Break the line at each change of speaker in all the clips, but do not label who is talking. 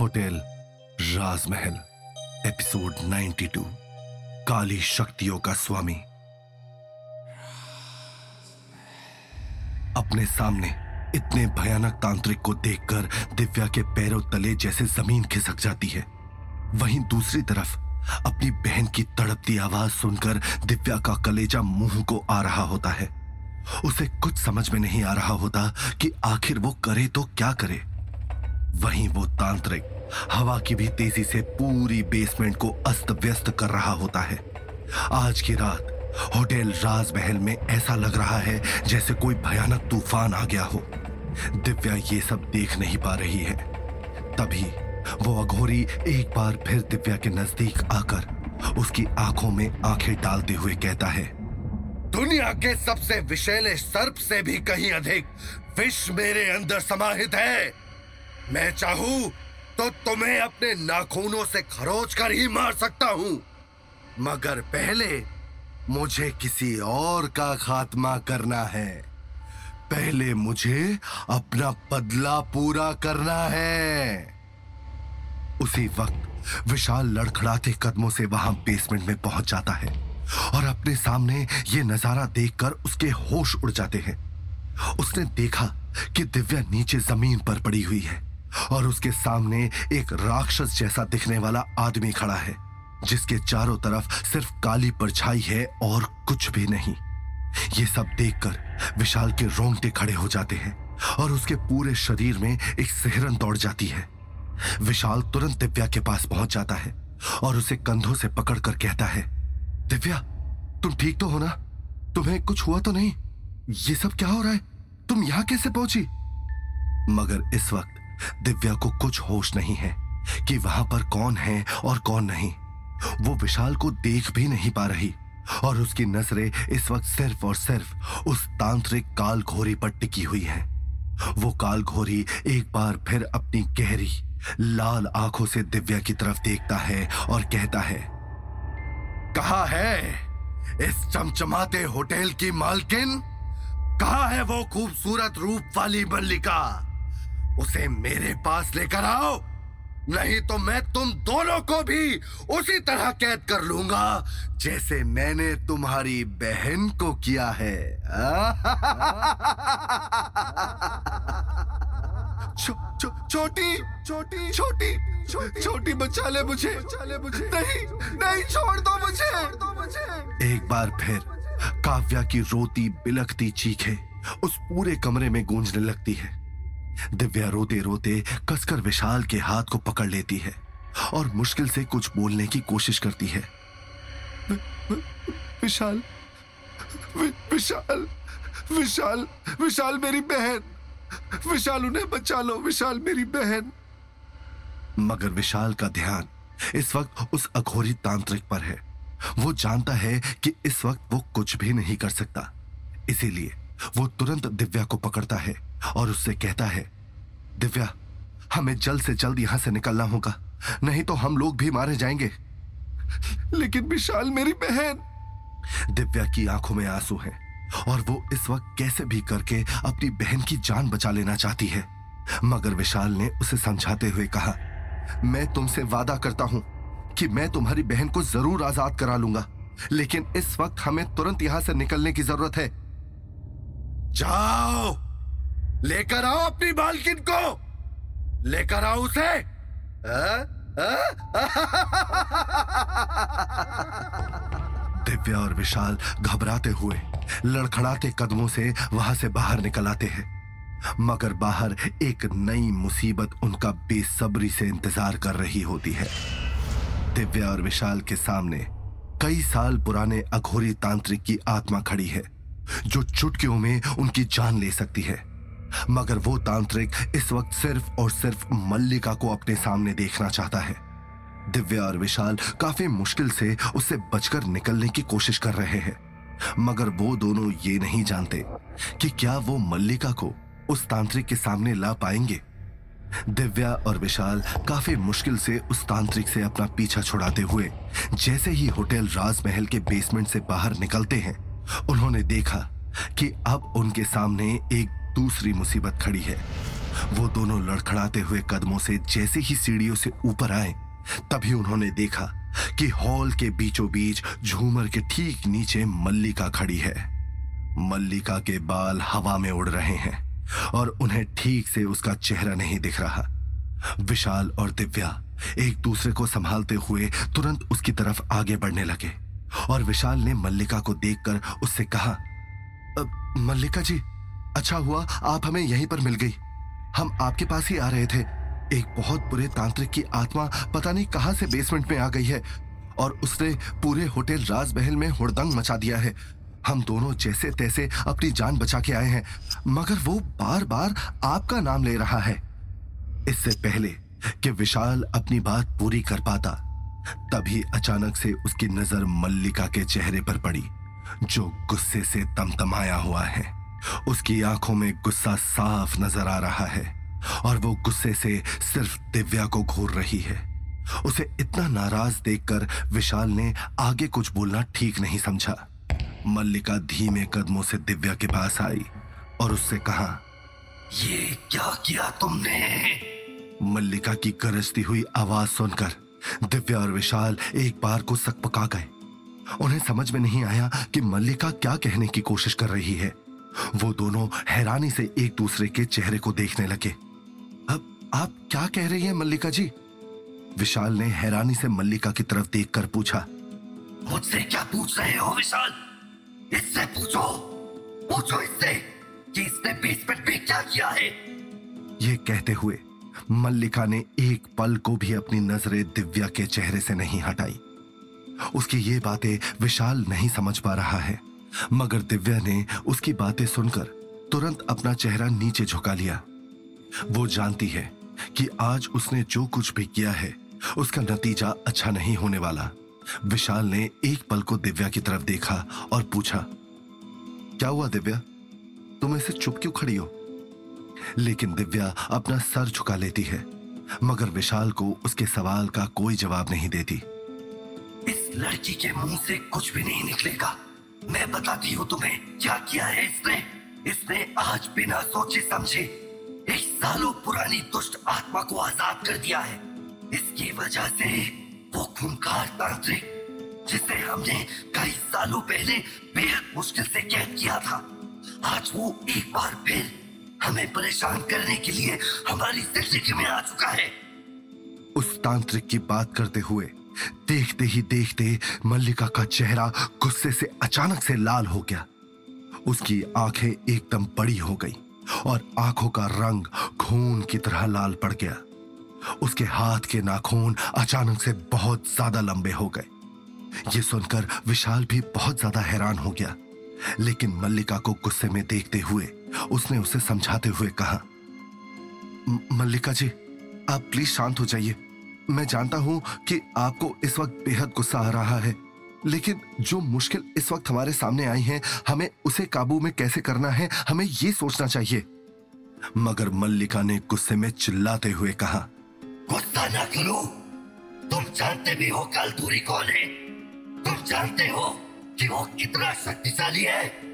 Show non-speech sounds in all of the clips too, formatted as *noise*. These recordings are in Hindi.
होटल राजमहल, एपिसोड 92 काली शक्तियों का स्वामी। अपने सामने इतने भयानक तांत्रिक को देखकर दिव्या के पैरों तले जैसे ज़मीन खिसक जाती है। वहीं दूसरी तरफ़ अपनी बहन की तड़पती आवाज़ सुनकर दिव्या का कलेजा मुँह को आ रहा होता है। उसे कुछ समझ में नहीं आ रहा होता कि आखिर वो करे तो क्या करे। वहीं वो तांत्रिक हवा की भी तेज़ी से पूरी बेसमेंट को अस्त व्यस्त कर रहा होता है। आज की रात होटल राजमहल में ऐसा लग रहा है जैसे कोई भयानक तूफ़ान आ गया हो। दिव्या ये सब देख नहीं पा रही है। तभी वो अघोरी एक बार फिर दिव्या के नज़दीक आकर उसकी आँखों में आँखें डालते हुए कहता है,
दुनिया के सबसे विषैले सर्प से भी कहीं अधिक विष मेरे अंदर समाहित है। मैं चाहूँ तो तुम्हें अपने नाखूनों से खरोच कर ही मार सकता हूँ। मगर पहले मुझे किसी और का खात्मा करना है। पहले मुझे अपना बदला पूरा करना है। उसी वक्त विशाल लड़खड़ाते कदमों से वहाँ बेसमेंट में पहुँच जाता है और अपने सामने ये नज़ारा देखकर उसके होश उड़ जाते हैं। उसने देखा कि दिव्या नीचे ज़मीन पर पड़ी हुई है। और उसके सामने एक राक्षस जैसा दिखने वाला आदमी खड़ा है, जिसके चारों तरफ़ सिर्फ़ काली परछाई है और कुछ भी नहीं। ये सब देखकर विशाल के रोंगटे खड़े हो जाते हैं और उसके पूरे शरीर में एक सिहरन दौड़ जाती है। विशाल तुरंत दिव्या के पास पहुँच जाता है और उसे कंधों से पकड़कर कहता है, दिव्या, तुम ठीक तो हो ना? तुम्हें कुछ हुआ तो नहीं? ये सब क्या हो रहा है? तुम यहाँ कैसे पहुँची? मगर इस वक्त दिव्या को कुछ होश नहीं है कि वहाँ पर कौन है और कौन नहीं। वो विशाल को देख भी नहीं पा रही और उसकी नज़रें इस वक्त सिर्फ़ और सिर्फ़ उस तांत्रिक काल घोरी पर टिकी हुई है। वो काल घोरी एक बार फिर अपनी गहरी, लाल आँखों से दिव्या की तरफ़ देखता है और कहता है, कहा है इस चमचमाते होटल की मालकिन? कहा है वो खूबसूरत रूप वाली मल्लिका? उसे मेरे पास लेकर आओ। नहीं तो मैं तुम दोनों को भी उसी तरह कैद कर लूँगा, जैसे मैंने तुम्हारी बहन को किया है। छोटी छोटी छोटी छोटी, बचा ले मुझे। बचा ले मुझे नहीं नहीं, छोड़ दो मुझे दो मुझे। एक बार फिर काव्या की रोती बिलखती चीखें उस पूरे कमरे में गूंजने लगती है। दिव्या रोते रोते कसकर विशाल के हाथ को पकड़ लेती है और मुश्किल से कुछ बोलने की कोशिश करती है। विशाल विशाल विशाल विशाल मेरी बहन विशाल उन्हें बचा लो विशाल मेरी बहन। मगर विशाल का ध्यान इस वक्त उस अघोरी तांत्रिक पर है। वो जानता है कि इस वक्त वो कुछ भी नहीं कर सकता इसीलिए वो तुरंत दिव्या को पकड़ता है और उससे कहता है, दिव्या, हमें जल्द से जल्द यहाँ से निकलना होगा, नहीं तो हम लोग भी मारे जाएँगे। लेकिन विशाल मेरी बहन! दिव्या की आँखों में आँसू हैं और वो इस वक्त कैसे भी करके अपनी बहन की जान बचा लेना चाहती है। मगर विशाल ने उसे समझाते हुए कहा, मैं तुमसे वादा करता हूँ कि मैं तुम्हारी बहन को ज़रूर आज़ाद करा लूँगा, लेकिन इस वक्त हमें तुरंत यहाँ से निकलने की ज़रूरत है। जाओ। लेकर आओ अपनी बालकिन को। लेकर आओ उसे। *laughs* दिव्या और विशाल घबराते हुए, लड़खड़ाते कदमों से वहाँ से बाहर निकल आते हैं। मगर बाहर एक नई मुसीबत उनका बेसब्री से इंतज़ार कर रही होती है। दिव्या और विशाल के सामने कई साल पुराने अघोरी तांत्रिक की आत्मा खड़ी है। जो चुटकियों में उनकी जान ले सकती है। मगर वो तांत्रिक इस वक्त सिर्फ़ और सिर्फ़ मल्लिका को अपने सामने देखना चाहता है। दिव्या और विशाल काफ़ी मुश्किल से उससे बचकर निकलने की कोशिश कर रहे हैं। मगर वो दोनों ये नहीं जानते कि क्या वो मल्लिका को उस तांत्रिक के सामने ला पाएँगे। दिव्या और विशाल काफ़ी मुश्किल से उस तांत्रिक से अपना पीछा छुड़ाते हुए जैसे ही होटल राजमहल के बेसमेंट से बाहर निकलते हैं उन्होंने देखा कि अब उनके सामने एक दूसरी मुसीबत खड़ी है। वो दोनों लड़खड़ाते हुए कदमों से जैसे ही सीढ़ियों से ऊपर आए, तभी उन्होंने देखा कि हॉल के बीचों बीच झूमर के ठीक नीचे मल्लिका खड़ी है। मल्लिका के बाल हवा में उड़ रहे हैं और उन्हें ठीक से उसका चेहरा नहीं दिख रहा। विशाल और दिव्या एक दूसरे को संभालते हुए तुरंत उसकी तरफ़ आगे बढ़ने लगे। और विशाल ने मल्लिका को देखकर उससे कहा मल्लिका जी अच्छा हुआ आप हमें यहीं पर मिल गई। हम आपके पास ही आ रहे थे। एक बहुत बुरे तांत्रिक की आत्मा पता नहीं कहाँ से बेसमेंट में आ गई है और उसने पूरे होटल राजमहल में हुड़दंग मचा दिया है। हम दोनों जैसे तैसे अपनी जान बचा के आए हैं, मगर वो बार बार आपका नाम ले रहा है। इससे पहले कि विशाल अपनी बात पूरी कर पाता तभी अचानक से उसकी नज़र मल्लिका के चेहरे पर पड़ी, जो गुस्से से तमतमाया हुआ है। उसकी आँखों में गुस्सा साफ़ नज़र आ रहा है, और वो गुस्से से सिर्फ़ दिव्या को घूर रही है। उसे इतना नाराज़ देखकर विशाल ने आगे कुछ बोलना ठीक नहीं समझा। मल्लिका धीमे कदमों से दिव्या के पास आई और उससे कहा,
ये क्या किया तुमने?
मल्लिका की गरजती हुई आवाज़ सुनकर दिव्या और विशाल एक बार को सकपका गए। उन्हें समझ में नहीं आया कि मल्लिका क्या कहने की कोशिश कर रही है। वो दोनों हैरानी से एक दूसरे के चेहरे को देखने लगे। अब आप क्या कह रही हैं मल्लिका जी? विशाल ने हैरानी से मल्लिका की तरफ़ देखकर पूछा।
मुझसे क्या पूछ रहे हो विशाल? इससे पूछो। पूछो इससे कि इसने बेसमेंट में क्या किया है?
ये कहते हुए मल्लिका ने एक पल को भी अपनी नज़रें दिव्या के चेहरे से नहीं हटाई। उसकी ये बातें विशाल नहीं समझ पा रहा है, मगर दिव्या ने उसकी बातें सुनकर तुरंत अपना चेहरा नीचे झुका लिया। वो जानती है कि आज उसने जो कुछ भी किया है, उसका नतीजा अच्छा नहीं होने वाला। विशाल ने एक पल को दिव्या की तरफ़ देखा और पूछा, क्या हुआ दिव्या? तुम ऐसे चुप क्यों खड़ी हो? लेकिन दिव्या अपना सर झुका लेती है, मगर विशाल को उसके सवाल का कोई जवाब नहीं देती।
इस लड़की के मुँह से कुछ भी नहीं निकलेगा। मैं बताती हूँ तुम्हें, क्या किया है इसने? इसने आज बिना सोचे समझे एक सालों पुरानी दुष्ट आत्मा को आज़ाद कर दिया है। इसकी वजह से वो खूंखार तांत्रिक जिसे हमने कई सालों पहले बेहद मुश्किल से कैद किया था। आज वो एक बार फिर हमें परेशान करने के लिए हमारी ज़िंदगी में आ चुका है।
उस तांत्रिक की बात करते हुए, देखते ही देखते मल्लिका का चेहरा गुस्से से अचानक से लाल हो गया। उसकी आँखें एकदम बड़ी हो गई और आँखों का रंग खून की तरह लाल पड़ गया। उसके हाथ के नाखून अचानक से बहुत ज़्यादा लंबे हो गए। ये सुनकर विशाल भी बहुत ज़्यादा हैरान हो गया। लेकिन मल्लिका को गुस्से में देखते हुए उसने उसे समझाते हुए कहा मल्लिका जी, आप प्लीज़ शांत हो जाइए। मैं जानता हूँ कि आपको इस वक्त बेहद गुस्सा आ रहा है, लेकिन जो मुश्किल इस वक्त हमारे सामने आई है, हमें उसे काबू में कैसे करना है, हमें ये सोचना चाहिए। मगर मल्लिका ने गुस्से में चिल्लाते हुए कहा,
गुस्सा ना करो। तुम जानते भी हो कालतूरी कौन है। तुम जानते हो कि वो कितना शक्तिशाली है।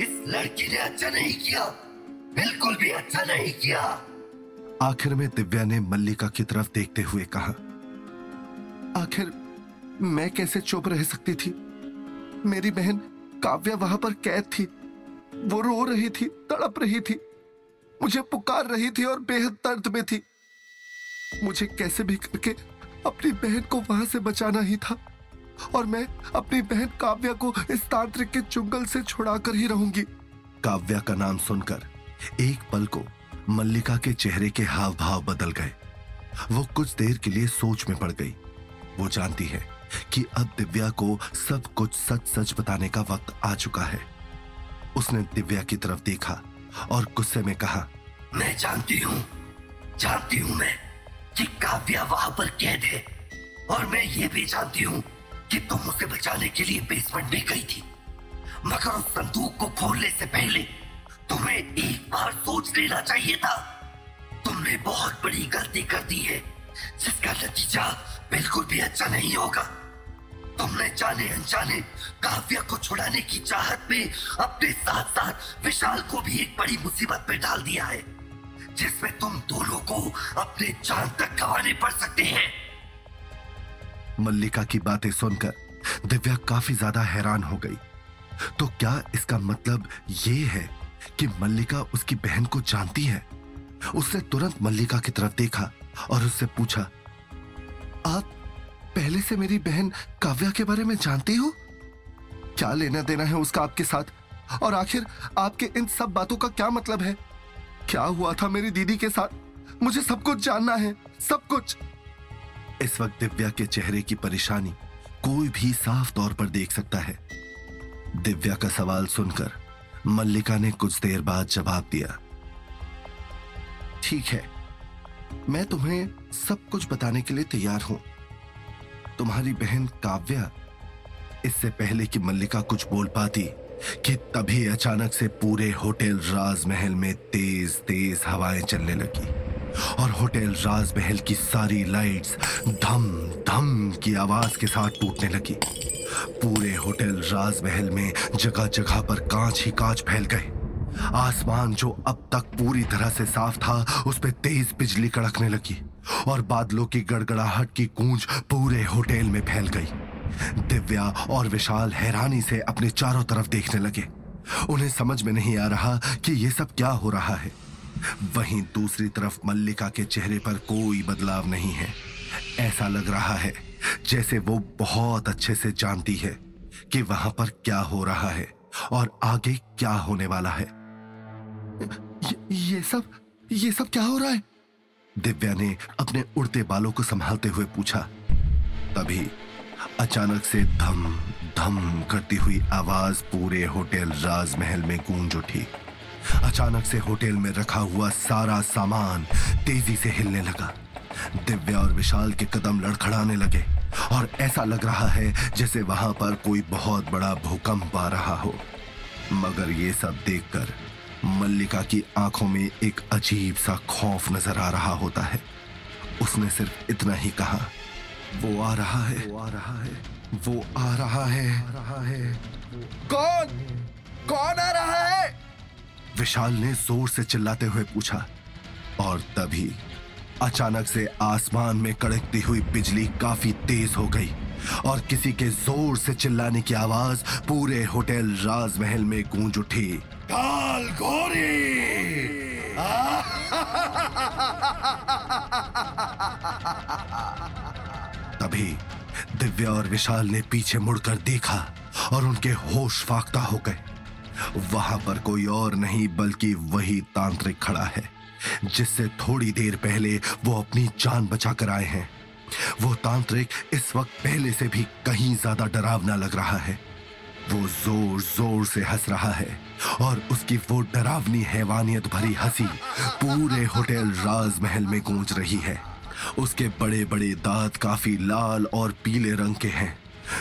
इस लड़की ने अच्छा नहीं किया। बिल्कुल भी अच्छा नहीं किया।
आखिर में दिव्या ने मल्लिका की तरफ़ देखते हुए कहा, आखिर मैं कैसे चुप रह सकती थी? मेरी बहन काव्या वहाँ पर कैद थी। वो रो रही थी, तड़प रही थी। मुझे पुकार रही थी और बेहद दर्द में थी। मुझे कैसे भी करके अपनी बहन को वहाँ से बचाना ही था। और मैं अपनी बहन काव्या को इस तांत्रिक के चुंगल से छुड़ाकर ही रहूँगी। काव्या का नाम सुनकर एक पल को मल्लिका के चेहरे के हाव भाव बदल गए। वो कुछ देर के लिए सोच में पड़ गई। वो जानती है कि अब दिव्या को सब कुछ सच सच बताने का वक्त आ चुका है। उसने दिव्या की तरफ़ देखा और गुस्से में कहा
मैं जानती हूँ जानती हूँ मैं कि काव्या वहाँ पर कैद है। और मैं ये भी जानती हूँ कि तुम उसे बचाने के लिए बेसमेंट में गई थी। मगर उस संदूक को खोलने से पहले तुम्हें एक बार सोच लेना चाहिए था। तुमने बहुत बड़ी गलती कर दी है, जिसका नतीजा बिल्कुल भी अच्छा नहीं होगा। तुमने जाने अनजाने काव्या को छुड़ाने की चाहत में अपने साथ साथ विशाल को भी एक बड़ी मुसीबत में डाल दिया है, जिसमें तुम दोनों को अपने जान तक गंवानी पड़ सकते है।
मल्लिका की बातें सुनकर दिव्या काफ़ी ज़्यादा हैरान हो गई। तो क्या इसका मतलब ये है कि मल्लिका उसकी बहन को जानती है? उसने तुरंत मल्लिका की तरफ़ देखा और उससे पूछा, आप पहले से मेरी बहन काव्या के बारे में जानती हो? क्या लेना देना है उसका आपके साथ? और आखिर आपके इन सब बातों का क्या मतलब है? क्या हुआ था मेरी दीदी के साथ? मुझे सब कुछ जानना है, सब कुछ। इस वक्त दिव्या के चेहरे की परेशानी कोई भी साफ़ तौर पर देख सकता है। दिव्या का सवाल सुनकर मल्लिका ने कुछ देर बाद जवाब दिया, ठीक है, मैं तुम्हें सब कुछ बताने के लिए तैयार हूँ। तुम्हारी बहन काव्या इससे पहले कि मल्लिका कुछ बोल पाती कि तभी अचानक से पूरे होटल राजमहल में तेज तेज हवाएँ चलने लगी। और होटल राजमहल की सारी लाइट्स धम धम की आवाज़ के साथ टूटने लगी। पूरे होटल राजमहल में जगह जगह पर कांच ही कांच फैल गए। आसमान जो अब तक पूरी तरह से साफ़ था, उस पर तेज बिजली कड़कने लगी और बादलों की गड़गड़ाहट की गूंज पूरे होटल में फैल गई। दिव्या और विशाल हैरानी से अपने चारों तरफ़ देखने लगे। उन्हें समझ में नहीं आ रहा कि ये सब क्या हो रहा है। वहीं दूसरी तरफ़ मल्लिका के चेहरे पर कोई बदलाव नहीं है। ऐसा लग रहा है जैसे वो बहुत अच्छे से जानती है कि वहाँ पर क्या हो रहा है और आगे क्या होने वाला है। ये, ये सब ये सब क्या हो रहा है? दिव्या ने अपने उड़ते बालों को संभालते हुए पूछा। तभी अचानक से धम धम करती हुई आवाज़ पूरे होटल राजमहल में गूंज उठी। अचानक से होटल में रखा हुआ सारा सामान तेज़ी से हिलने लगा। दिव्या और विशाल के कदम लड़खड़ाने लगे और ऐसा लग रहा है जैसे वहाँ पर कोई बहुत बड़ा भूकंप आ रहा हो। मगर ये सब देखकर मल्लिका की आँखों में एक अजीब सा खौफ नज़र आ रहा होता है। उसने सिर्फ़ इतना ही कहा, वो आ रहा है, वो आ रहा है, वो आ रहा है आ रहा है।
कौन? कौन आ रहा है?
विशाल ने ज़ोर से चिल्लाते हुए पूछा और तभी अचानक से आसमान में कड़कती हुई बिजली काफ़ी तेज हो गई और किसी के ज़ोर से चिल्लाने की आवाज़ पूरे होटल राजमहल में गूंज उठी।
काल घोरी!
तभी दिव्या और विशाल ने पीछे मुड़कर देखा और उनके होश फाख्ता हो गए। वहाँ पर कोई और नहीं, बल्कि वही तांत्रिक खड़ा है, जिससे थोड़ी देर पहले वो अपनी जान बचा कर आए हैं। वो तांत्रिक इस वक्त पहले से भी कहीं ज़्यादा डरावना लग रहा है। वो ज़ोर ज़ोर से हंस रहा है, और उसकी वो डरावनी हैवानियत भरी हँसी पूरे होटल राजमहल में गूंज रही है। उसके बड़े बड़े दांत काफ़ी लाल और पीले रंग के हैं,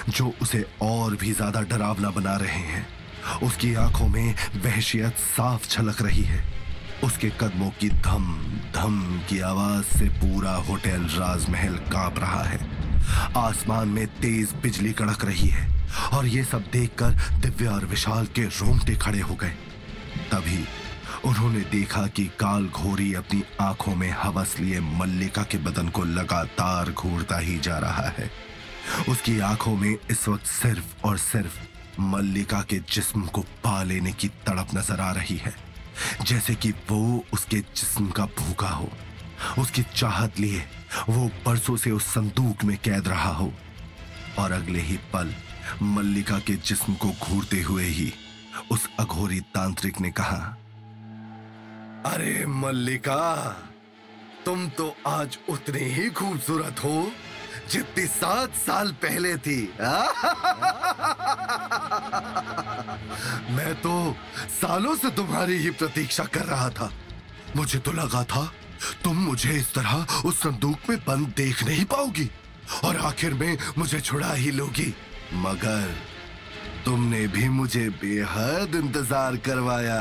जो उसे और भी ज़्यादा डरावना बना रहे हैं। उसकी आँखों में वहशियत साफ़ छलक रही है। उसके कदमों की धम धम की आवाज़ से पूरा होटल राजमहल काँप रहा है। आसमान में तेज बिजली कड़क रही है और ये सब देखकर दिव्या और विशाल के रोंगटे खड़े हो गए। तभी उन्होंने देखा कि काल घोरी अपनी आँखों में हवस लिए मल्लिका के बदन को लगातार घूरता ही जा रहा है। उसकी आँखों में इस वक्त सिर्फ़ और सिर्फ़ मल्लिका के जिस्म को पा लेने की तड़प नज़र आ रही है। जैसे कि वो उसके जिस्म का भूखा हो। उसकी चाहत लिए वो बरसों से उस संदूक में कैद रहा हो। और अगले ही पल मल्लिका के जिस्म को घूरते हुए ही उस अघोरी तांत्रिक ने कहा,
अरे मल्लिका, तुम तो आज उतनी ही खूबसूरत हो। जितनी सात साल पहले थी। मैं तो सालों से तुम्हारी ही प्रतीक्षा कर रहा था। मुझे तो लगा था, तुम मुझे इस तरह उस संदूक में बंद देख नहीं पाओगी और आखिर में मुझे छुड़ा ही लोगी। मगर तुमने भी मुझे बेहद इंतज़ार करवाया।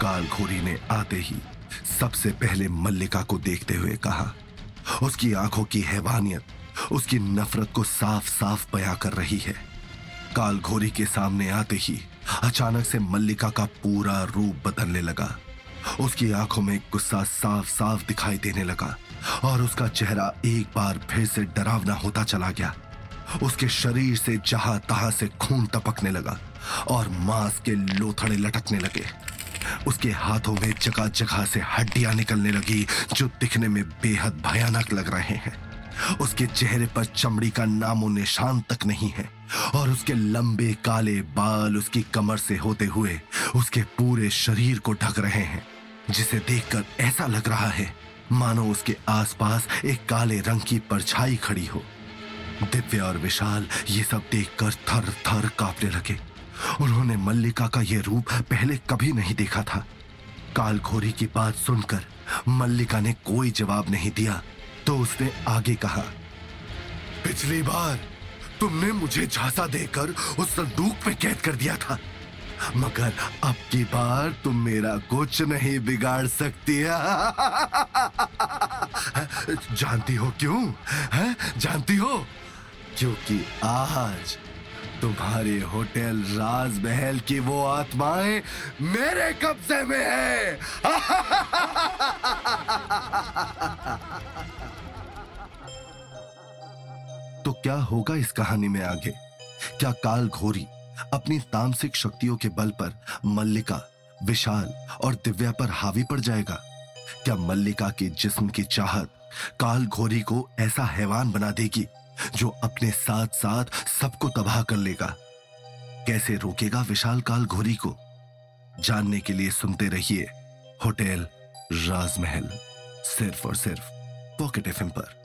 कालखोरी ने आते ही सबसे पहले मल्लिका को देखते हुए कहा, उसकी आँखों की हैवानियत, उसकी नफरत को साफ़ साफ़ बयां कर रही है। काल घोरी के सामने आते ही अचानक से मल्लिका का पूरा रूप बदलने लगा। उसकी आँखों में गुस्सा साफ़ साफ़ दिखाई देने लगा और उसका चेहरा एक बार फिर से डरावना होता चला गया। उसके शरीर से जहाँ तहां से खून टपकने लगा और मांस के लोथड़े लटकने लगे। उसके हाथों में जगह जगह से हड्डियाँ निकलने लगी, जो दिखने में बेहद भयानक लग रहे हैं। उसके चेहरे पर चमड़ी का नामो निशान तक नहीं है, और उसके लंबे काले बाल उसकी कमर से होते हुए उसके पूरे शरीर को ढक रहे हैं, जिसे देखकर ऐसा लग रहा है, मानो उसके आसपास एक काले रंग की परछाई खड़ी हो। दिव्य और विशाल ये सब देखकर थर थर कांपने लगे। उन्होंने मल्लिका का यह रूप पहले कभी नहीं देखा था। काल घोरी की बात सुनकर मल्लिका ने कोई जवाब नहीं दिया तो उसने आगे कहा, पिछली बार तुमने मुझे झांसा देकर उस संदूक में कैद कर दिया था, मगर अब की बार तुम मेरा कुछ नहीं बिगाड़ सकती जानती हो क्यों? है? जानती हो? क्योंकि आज तुम्हारे होटल राजमहल की वो आत्माएँ मेरे कब्जे में है। *laughs* तो क्या होगा इस कहानी में आगे? क्या काल घोरी अपनी तामसिक शक्तियों के बल पर मल्लिका, विशाल और दिव्या पर हावी पड़ जाएगा? क्या मल्लिका के जिस्म की चाहत काल घोरी को ऐसा हैवान बना देगी जो अपने साथ साथ सबको तबाह कर लेगा। कैसे रोकेगा विशाल काल घोरी को? जानने के लिए सुनते रहिए होटल राजमहल, सिर्फ़ और सिर्फ़ पॉकेट एफ़ पर।